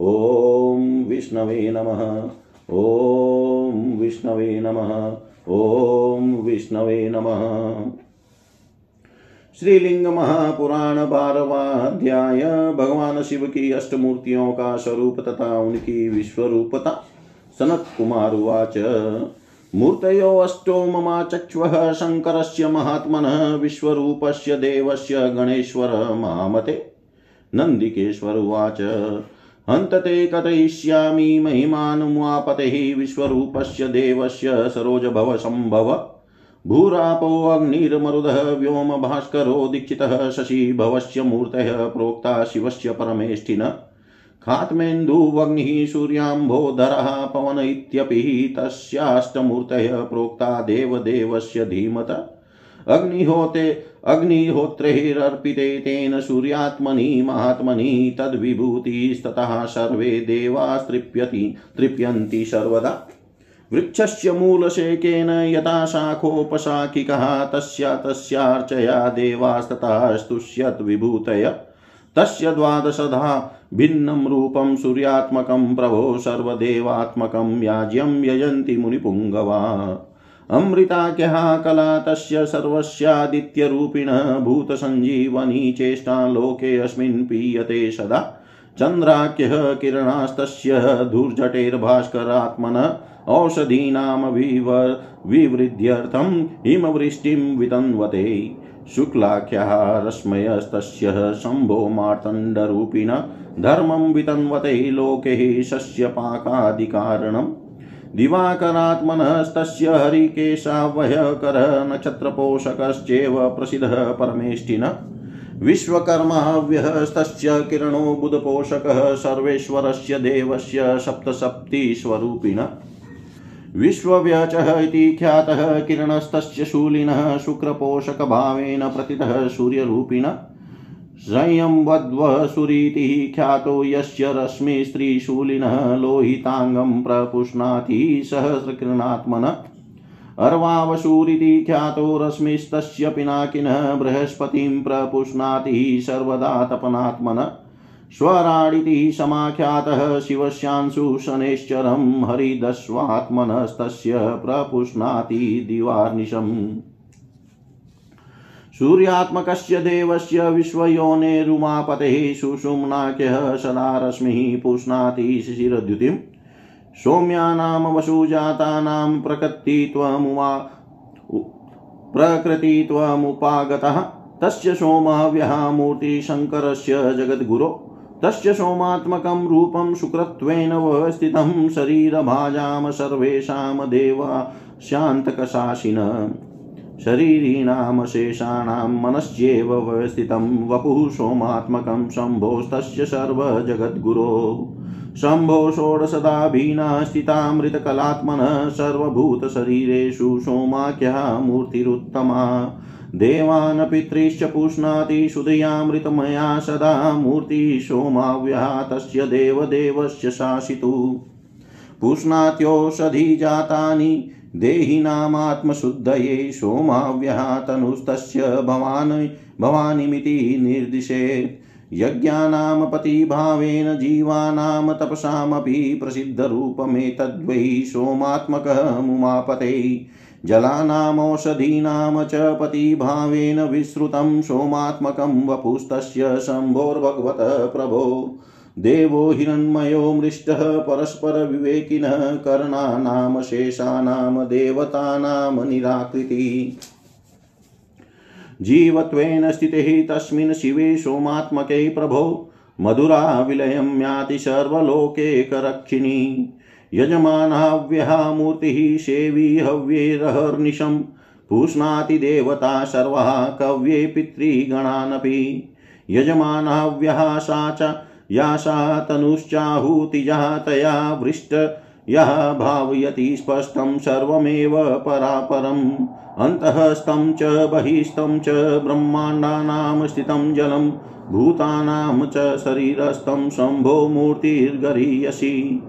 ॐ विष्णवे नमः। ॐ विष्णवे नमः। ॐ विष्णवे नमः। श्रीलिंग महापुराण बारवा अध्याय भगवान शिव की अष्टमूर्तियों का स्वरूप तथा उनकी विश्वरूपता। सनत कुमार उवाच, मूर्तयो अष्टो ममा चक्ष्वः शङ्करस्य महात्मनः, विश्वरूपस्य देवस्य गणेश्वर मामते। नन्दिकेश्वर उवाच हन्तते कथयिष्यामि महिमानुमापतेः विश्वरूपस्य देवस्य सरोजभवसम्भव। भूरापोऽग्निर्मरुदः व्योम भास्करो दीक्षितः शशि भवस्य मूर्तयः प्रोक्ता शिवस्य परमेष्ठिन। खात्मेन्दुवग्निः सूर्याम्भोधरः पवन इत्यपि तस्याष्टमूर्तयः प्रोक्ता देवदेवस्य धीमत। अग्निहोते अग्निहोत्रैरर्पिते तेन सूर्यात्मनि, महात्मनि तद्विभूतिस्ततः सर्वे देवास्तृप्यति तृप्यन्ति सर्वदा। वृक्षस्य मूलशेकेन यथा शाखोपशाखिकः, तस्या तस्यार्चया देवास्ततः स्तुष्यद्विभूतय तस्य द्वादशधा भिन्नं रूपं सूर्यात्मकं प्रभो, सर्वदेवात्मकं याज्यं यजन्ति मुनिपुङ्गवा। अमृताख्यः कला तस्य सर्वस्यादित्यरूपिणः भूतसञ्जीवनी चेष्टा लोकेऽस्मिन् पीयते सदा। चन्द्राख्यः किरणास्तस्य धूर्जटेर्भास्करात्मन औषधीनां विवृद्ध्यर्थं हिमवृष्टिं वितन्वते। शुक्लाख्यः रश्मयस्तस्य शम्भो मार्तण्डरूपिण धर्मं वितन्वते लोके शस्यपाकादिकारणम्। दिवाकरात्मनस्तस्य हरिकेशावयकर नक्षत्रपोषकश्चेव प्रसिद्धः परमेष्ठिन। विश्वकर्माव्यहस्तस्य किरणो बुधपोषकः सर्वेश्वरस्य देवस्य सप्तसप्तिस्वरूपिण। विश्वव्यचः इति ख्यातः किरणस्तस्य शूलिनः शुक्रपोषकभावेन प्रतितः सूर्यरूपिण। संयंवद्वसुरीतिः ख्यातो यस्य रश्मिस्त्रीशूलिनः लोहिताङ्गं प्रपुष्णाति सहस्रकिरणात्मन। अर्वावशूरिति ख्यातो रश्मिस्तस्य पिनाकिनः बृहस्पतिं प्रपुष्णाति सर्वदा तपनात्मन। स्वराडिति समाख्यातः शिवस्यांशु शनैश्चरं हरिदस्वात्मनस्तस्य प्रपुष्णाति दिवार्निशम्। सूर्यात्मकस्य देवस्य विश्वयोनेरुमापतेः सुषुम्नाख्यः सदा रश्मिः पुष्णाति शिशिरद्युतिम्। सौम्यानां वसुजातानां प्रकृतित्वमुमा प्रकृतित्वमुपागतः तस्य सोमव्यः मूर्तिशङ्करस्य जगद्गुरो। तस्य सोमात्मकं रूपं शुक्रत्वेन व्यवस्थितं शरीरभाजां सर्वेषां देवा शान्तकशासिन शरीरिणां शेषाणां मनश्चेव व्यवस्थितं वपुः सोमात्मकं शम्भोस्तस्य सर्वजगद्गुरो। शम्भो षोडशदाभीना स्थितामृतकलात्मनः सर्वभूतशरीरेषु सोमाख्या मूर्तिरुत्तमा। देवान् पितृश्च पुष्णाति सुदयामृतमया सदा मूर्तिः सोमाव्यः तस्य देवदेवस्य शासितु। पुष्णात्योषधिजातानि देहिनामात्मशुद्धये सोमाव्यः तनुस्तस्य भवान् भवानिमिति निर्दिशेत् यज्ञानां पतिभावेन जीवानां तपसामपि प्रसिद्धरूपमेतद्वै सोमात्मकः मुमापते। जलानामौषधीनां च पतिभावेन विश्रुतं सोमात्मकं वपुस्तस्य शम्भोर्भगवतः प्रभो देवो हिरण्मयो मृष्टः परस्परविवेकिनः कर्णानां शेषानां देवतानां निराकृतिः। जीवत्वेन स्थितिः तस्मिन् शिवे सोमात्मके प्रभो, मधुरा विलयं याति सर्वलोकेकरक्षिणी। यजमानाव्यः मूर्तिः सेवी हव्येरहर्निशं पूष्णाति देवता सर्वः कव्ये पितृगणानपि। यजमानाव्यः सा या सा तनुश्चाहुतिजः तया वृष्ट, यः भावयति स्पष्टं सर्वमेव परापरम्। अन्तःस्थं च बहिस्थं च ब्रह्माण्डानां स्थितं जलं भूतानां च शरीरस्थं शम्भो मूर्तिर्गरीयसी।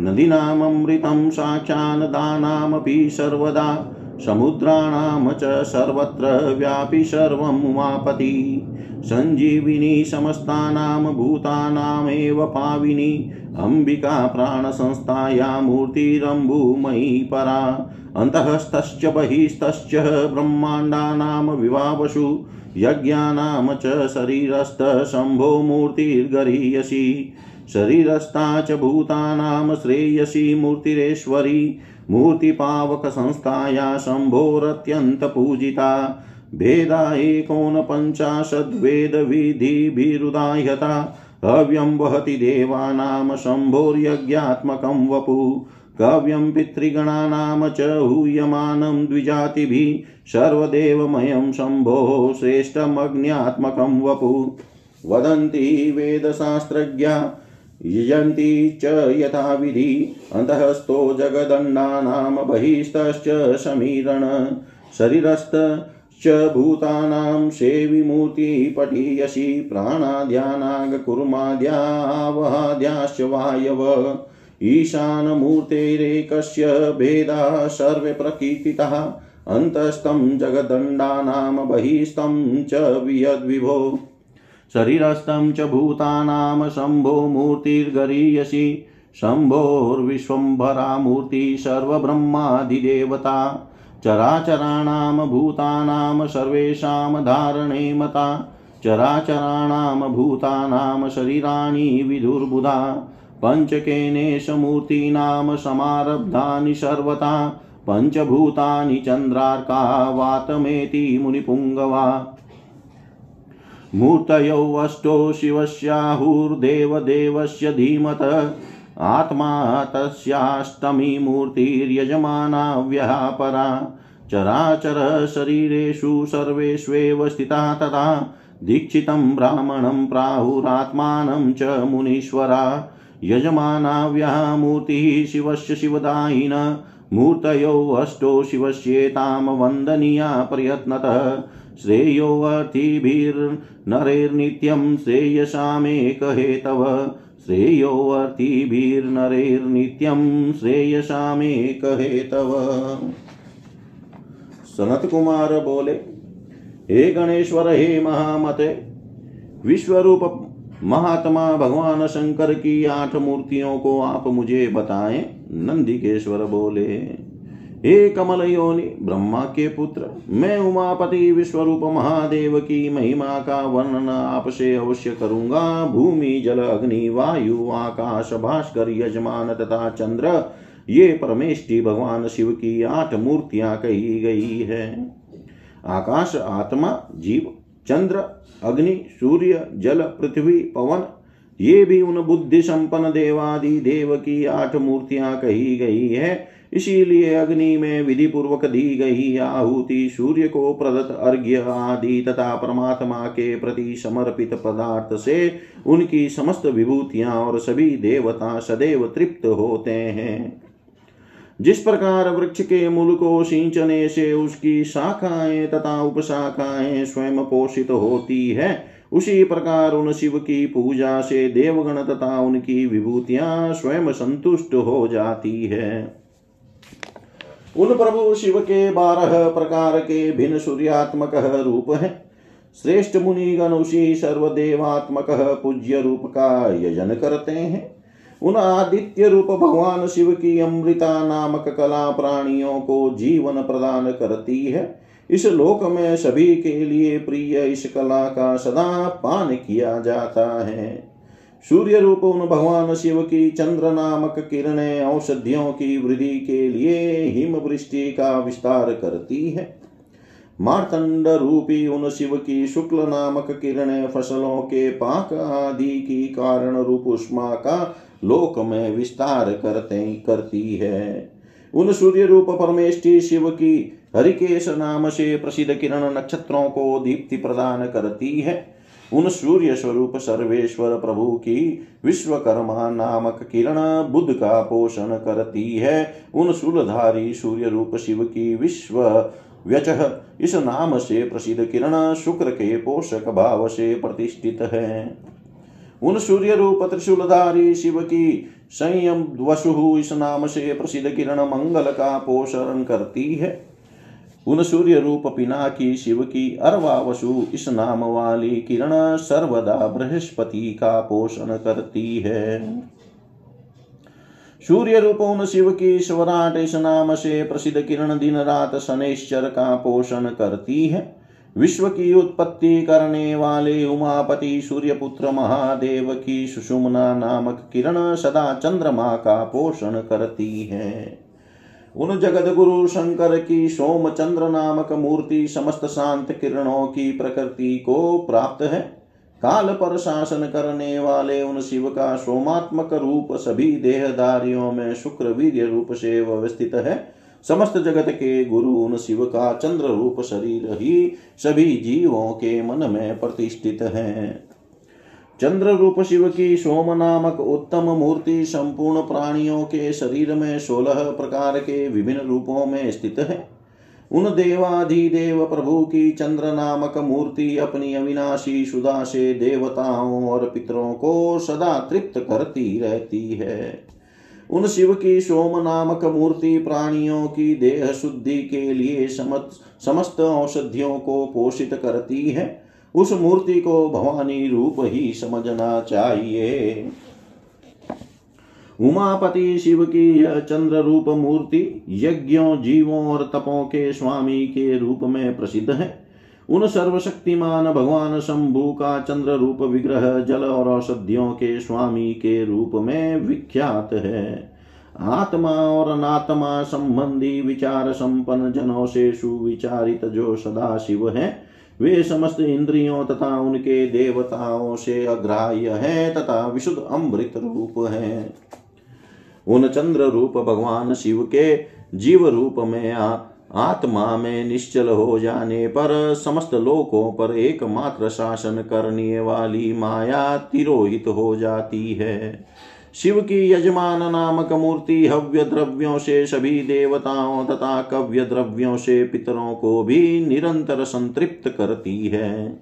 नदीनाममृतं साक्षान्दानामपि सर्वदा समुद्राणां च सर्वत्र व्यापि सर्वमुमापति सञ्जीविनी समस्तानां भूतानामेव पाविनी। अम्बिका प्राणसंस्थाया मूर्तिरम्बुमयी परा। अन्तःस्थश्च बहिस्तश्च ब्रह्माण्डानां विवावशु यज्ञानां च शरीरस्थः शम्भो मूर्तिर्गरीयसी। शरीरस्था च भूतानां श्रेयसी मूर्तिरेश्वरी, मूर्तिपावकसंस्थाया शम्भोरत्यन्तपूजिता भेदा एकोनपञ्चाशद्वेदविधिभिरुदाह्यता। हव्यं वहति देवानां शम्भोर्यज्ञात्मकं वपु। कव्यं पितृगणानां च हूयमानं द्विजातिभिः। सर्वदेवमयं शम्भोः श्रेष्ठमग्न्यात्मकं वपु। वदन्ति वेदशास्त्रज्ञा यजन्ति च यथाविधि। अन्तःस्थो जगदण्डानां बहिस्तश्च समीरण। शरीरस्थश्च भूतानां सेविमूर्तिपटीयसि प्राणाद्यानागकुर्माद्यावहाद्याश्च वायव। ईशानमूर्तेरेकस्य भेदाः सर्वे प्रकीर्तितः। अन्तस्थं जगदण्डानां बहिस्थं च वियद्विभो। शरीरस्थं च भूतानां शम्भो मूर्तिर्गरीयसि शम्भोर्विश्वम्भरा मूर्ति सर्वब्रह्मादिदेवता, चराचराणां भूतानां सर्वेषां धारणे मता चराचराणां भूतानां शरीराणि विधुर्बुधा पञ्चकेनेश मूर्तीनां समारब्धानि सर्वथा, पञ्चभूतानि चन्द्रार्का वातमेति मुनिपुङ्गवा। मूर्तयो अष्टो शिवस्याहुर्देवदेवस्य धीमत। आत्मा तस्याष्टमी मूर्तिर्यजमाना व्यापरा चराचरशरीरेषु सर्वेष्वेव स्थिता तथा दीक्षितं ब्राह्मणं प्राहुरात्मानं च मुनीश्वरा। यजमानाव्यः मूर्तिः शिवस्य शिवदायिन। मूर्तयो अष्टो शिवस्येतां वन्दनीया प्रयत्नतः। श्रेयोऽर्थिभिर्नरैर्नित्यं श्रेयसामेकहेतव। श्रेयोऽर्थिभिर्नरैर्नित्यं श्रेयसामेकहेतव। सनत कुमार बोले, हे गणेश्वर, हे महामते, विश्वरूप महात्मा भगवान शंकर की आठ मूर्तियों को आप मुझे बताएँ? नंदिकेश्वर बोले हे कमल योनि ब्रह्मा के पुत्र, मैं उमापति विश्वरूप महादेव की महिमा का वर्णन आपसे अवश्य करूँगा। भूमि, जल, अग्नि, वायु, आकाश, भास्कर, यजमान तथा चंद्र, ये परमेष्टि भगवान शिव की आठ मूर्तियाँ कही गई है। आकाश, आत्मा, जीव, चंद्र, अग्नि, सूर्य, जल, पृथ्वी, पवन, ये भी उन बुद्धि संपन्न देवादि देव की आठ मूर्तियाँ कही गई है। इसीलिए अग्नि में विधि पूर्वक दी गई आहुति सूर्य को प्रदत्त अर्घ्य आदि तथा परमात्मा के प्रति समर्पित पदार्थ से उनकी समस्त विभूतियाँ और सभी देवता सदैव तृप्त होते हैं। जिस प्रकार वृक्ष के मूल को सिंचने से उसकी शाखाएँ तथा उपशाखाएँ स्वयं पोषित होती है, उसी प्रकार उन शिव की पूजा से देवगण तथा उनकी विभूतियाँ स्वयं संतुष्ट हो जाती है। उन प्रभु शिव के बारह प्रकार के भिन्न सूर्यात्मक रूप है। श्रेष्ठ मुनि उसी सर्वदेवात्मक पूज्य रूप का यजन करते हैं। उन आदित्य रूप भगवान शिव की अमृता नामक कला प्राणियों को जीवन प्रदान करती है। इस लोक में सभी के लिए प्रिय इस कला का सदा पान किया जाता है। सूर्य रूप उन भगवान शिव की चंद्र नामक किरणें औषधियों की वृद्धि के लिए हिम वृष्टि का विस्तार करती है। मार्तंड रूपी उन शिव की शुक्ल नामक किरणें फ़सलों के पाक आदि की कारण रूप उष्मा का लोक में विस्तार करते, करती है। उन सूर्य रूप परमेष्टि शिव की हरिकेश नाम से प्रसिद्ध किरण नक्षत्रों को दीप्ति प्रदान करती है। उन सूर्य स्वरूप सर्वेश्वर प्रभु की विश्वकर्मा नामक किरण बुद्ध का पोषण करती है। उन शूलधारी सूर्य रूप शिव की विश्व व्यच इस नाम से प्रसिद्ध किरण शुक्र के पोषक भाव से प्रतिष्ठित है। उन सूर्य रूप त्रिशूलधारी शिव की संयम वसु इस नाम से प्रसिद्ध किरण मंगल का पोषण करती है। उन सूर्य रूप पिनाकी शिव की अरवा वसु इस नाम वाली किरण सर्वदा बृहस्पति का पोषण करती है। सूर्य रूप उन शिव की स्वराट इस नाम से प्रसिद्ध किरण दिन रात शनेश्वर का पोषण करती है। विश्व की उत्पत्ति करने वाले उमापति सूर्यपुत्र महादेव की सुषुमना नामक किरण सदा चंद्रमा का पोषण करती है। उन जगत गुरु शंकर की, सोम चंद्र नामक मूर्ति, समस्त शांत किरणों की प्रकृति को प्राप्त है। काल पर शासन करने वाले उन शिव का सोमात्मक रूप सभी देहदारियों में शुक्र वीर रूप से व्यवस्थित है। समस्त जगत के गुरु उन शिव का चंद्र रूप शरीर ही सभी जीवों के मन में प्रतिष्ठित है। चंद्र रूप शिव की सोम नामक उत्तम मूर्ति संपूर्ण प्राणियों के शरीर में सोलह प्रकार के विभिन्न रूपों में स्थित है। उन देवाधिदेव प्रभु की चंद्र नामक मूर्ति अपनी अविनाशी सुधा से देवताओं और पितरों को सदा तृप्त करती रहती है। उन शिव की सोम नामक मूर्ति प्राणियों की देह शुद्धि के लिए समस्त औषधियों को पोषित करती है। उस मूर्ति को भवानी रूप ही समझना चाहिए। उमापति शिव की यह चंद्र रूप मूर्ति यज्ञों, जीवों और तपों के स्वामी के रूप में प्रसिद्ध है। उन सर्वशक्तिमान भगवान शंभु का चंद्र रूप विग्रह, जल और औषधियों के स्वामी के रूप में विख्यात है। आत्मा और अनात्मा संबंधी विचार संपन्न जनों से सुविचारित जो सदा शिव है वे समस्त इंद्रियों तथा उनके देवताओं से अग्राह्य है तथा विशुद्ध अमृत रूप है। उन चंद्र रूप भगवान शिव के जीव रूप में आ, आत्मा में निश्चल हो जाने पर समस्त लोकों पर एकमात्र शासन करने वाली माया तिरोहित हो जाती है। शिव की यजमान नामक मूर्ति हव्य द्रव्यों से सभी देवताओं तथा कव्य द्रव्यों से पितरों को भी निरंतर संतृप्त करती है।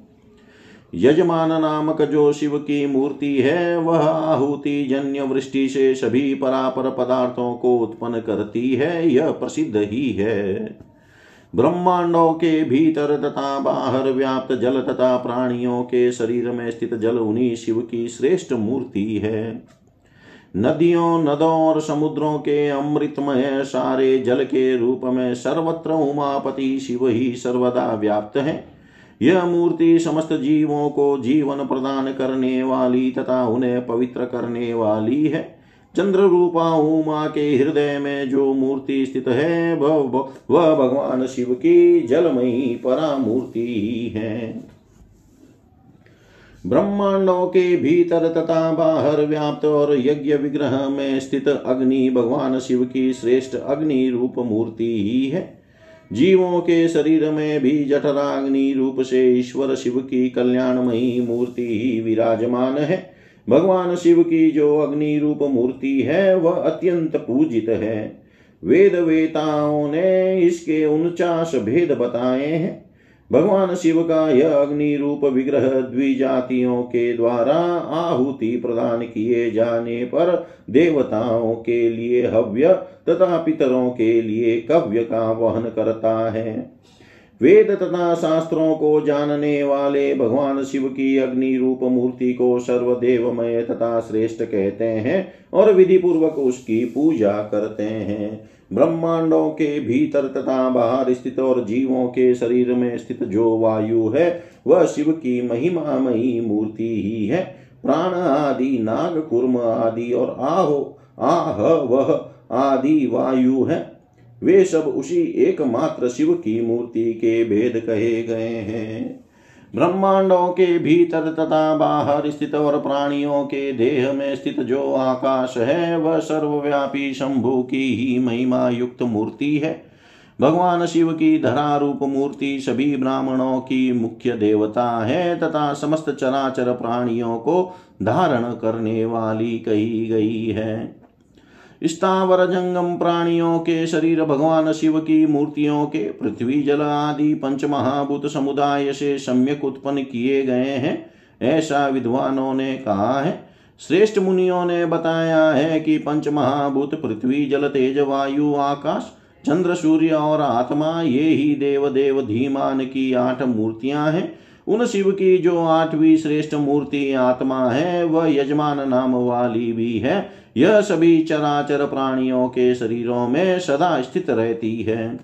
यजमान नामक जो शिव की मूर्ति है, वह आहुति जन्य वृष्टि से सभी परापर पदार्थों को उत्पन्न करती है, यह प्रसिद्ध ही है। ब्रह्मांडों के भीतर तथा बाहर व्याप्त जल तथा प्राणियों के शरीर में स्थित जल उन्हीं शिव की श्रेष्ठ मूर्ति है। नदियों, नदों और समुद्रों के अमृतमय सारे जल के रूप में सर्वत्र उमापति शिव ही सर्वदा व्याप्त है। यह मूर्ति समस्त जीवों को जीवन प्रदान करने वाली तथा उन्हें पवित्र करने वाली है। चंद्र रूपा उमा के हृदय में जो मूर्ति स्थित है, वह भगवान शिव की जलमयी परा मूर्ति है। ब्रह्मांडों के भीतर तथा बाहर व्याप्त और यज्ञ विग्रह में स्थित अग्नि भगवान शिव की श्रेष्ठ अग्नि रूप मूर्ति ही है। जीवों के शरीर में भी जठराग्नि रूप से ईश्वर शिव की कल्याणमयी मूर्ति ही विराजमान है। भगवान शिव की जो अग्नि रूप मूर्ति है, वह अत्यंत पूजित है। वेद वेताओं ने इसके उनचास भेद बताए हैं। भगवान शिव का यह अग्नि रूप विग्रह द्विजातियों के द्वारा आहुति प्रदान किए जाने पर देवताओं के लिए हव्य तथा पितरों के लिए कव्य का वहन करता है। वेद तथा शास्त्रों को जानने वाले भगवान शिव की अग्नि रूप मूर्ति को सर्वदेवमय तथा श्रेष्ठ कहते हैं और विधि पूर्वक उसकी पूजा करते हैं। ब्रह्मांडों के भीतर तथा बाहर स्थित और जीवों के शरीर में स्थित जो वायु है, वह शिव की महिमामयी मूर्ति ही है। प्राण आदि, नाग, कुर्म आदि और आहो, आह, वह आदि वायु है। वे सब उसी एकमात्र शिव की मूर्ति के भेद कहे गए हैं। ब्रह्मांडों के भीतर तथा बाहर स्थित और प्राणियों के देह में स्थित जो आकाश है, वह सर्वव्यापी शंभु की ही महिमा युक्त मूर्ति है। भगवान शिव की धरा रूप मूर्ति सभी ब्राह्मणों की मुख्य देवता है तथा समस्त चराचर प्राणियों को धारण करने वाली कही गई है। स्थावर जंगम प्राणियों के शरीर भगवान शिव की मूर्तियों के पृथ्वी जल आदि पंच महाभूत समुदाय से सम्यक उत्पन्न किए गए हैं, ऐसा विद्वानों ने कहा है। श्रेष्ठ मुनियों ने बताया है कि पंच महाभूत पृथ्वी जल तेज वायु आकाश, चंद्र सूर्य और आत्मा, ये ही देव देव धीमान की आठ मूर्तियाँ हैं। उन शिव की जो आठवीं श्रेष्ठ मूर्ति आत्मा है, वह यजमान नाम वाली भी है। यह सभी चराचर प्राणियों के शरीरों में सदा स्थित रहती है।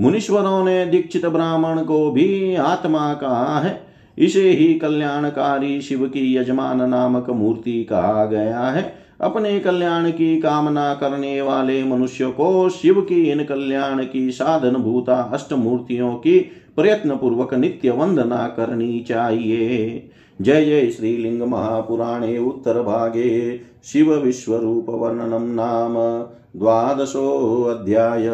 मुनीश्वरों ने दीक्षित ब्राह्मण को भी आत्मा कहा है। इसे ही कल्याणकारी शिव की यजमान नामक मूर्ति कहा गया है। अपने कल्याण की कामना करने वाले मनुष्य को शिव की इन कल्याण की साधन भूता अष्ट मूर्तियों की प्रयत्न पूर्वक नित्य वंदना करनी चाहिए। जय जय श्रीलिंग महापुराणे उत्तर भागे। शिव विश्वरूप वर्णनम नाम द्वादशोऽध्याय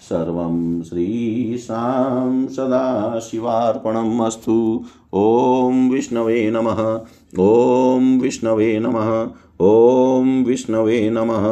सर्वं श्रीशां सदाशिवार्पणम् अस्तु। ॐ विष्णवे नमः। ॐ विष्णवे नमः। ॐ विष्णवे नमः।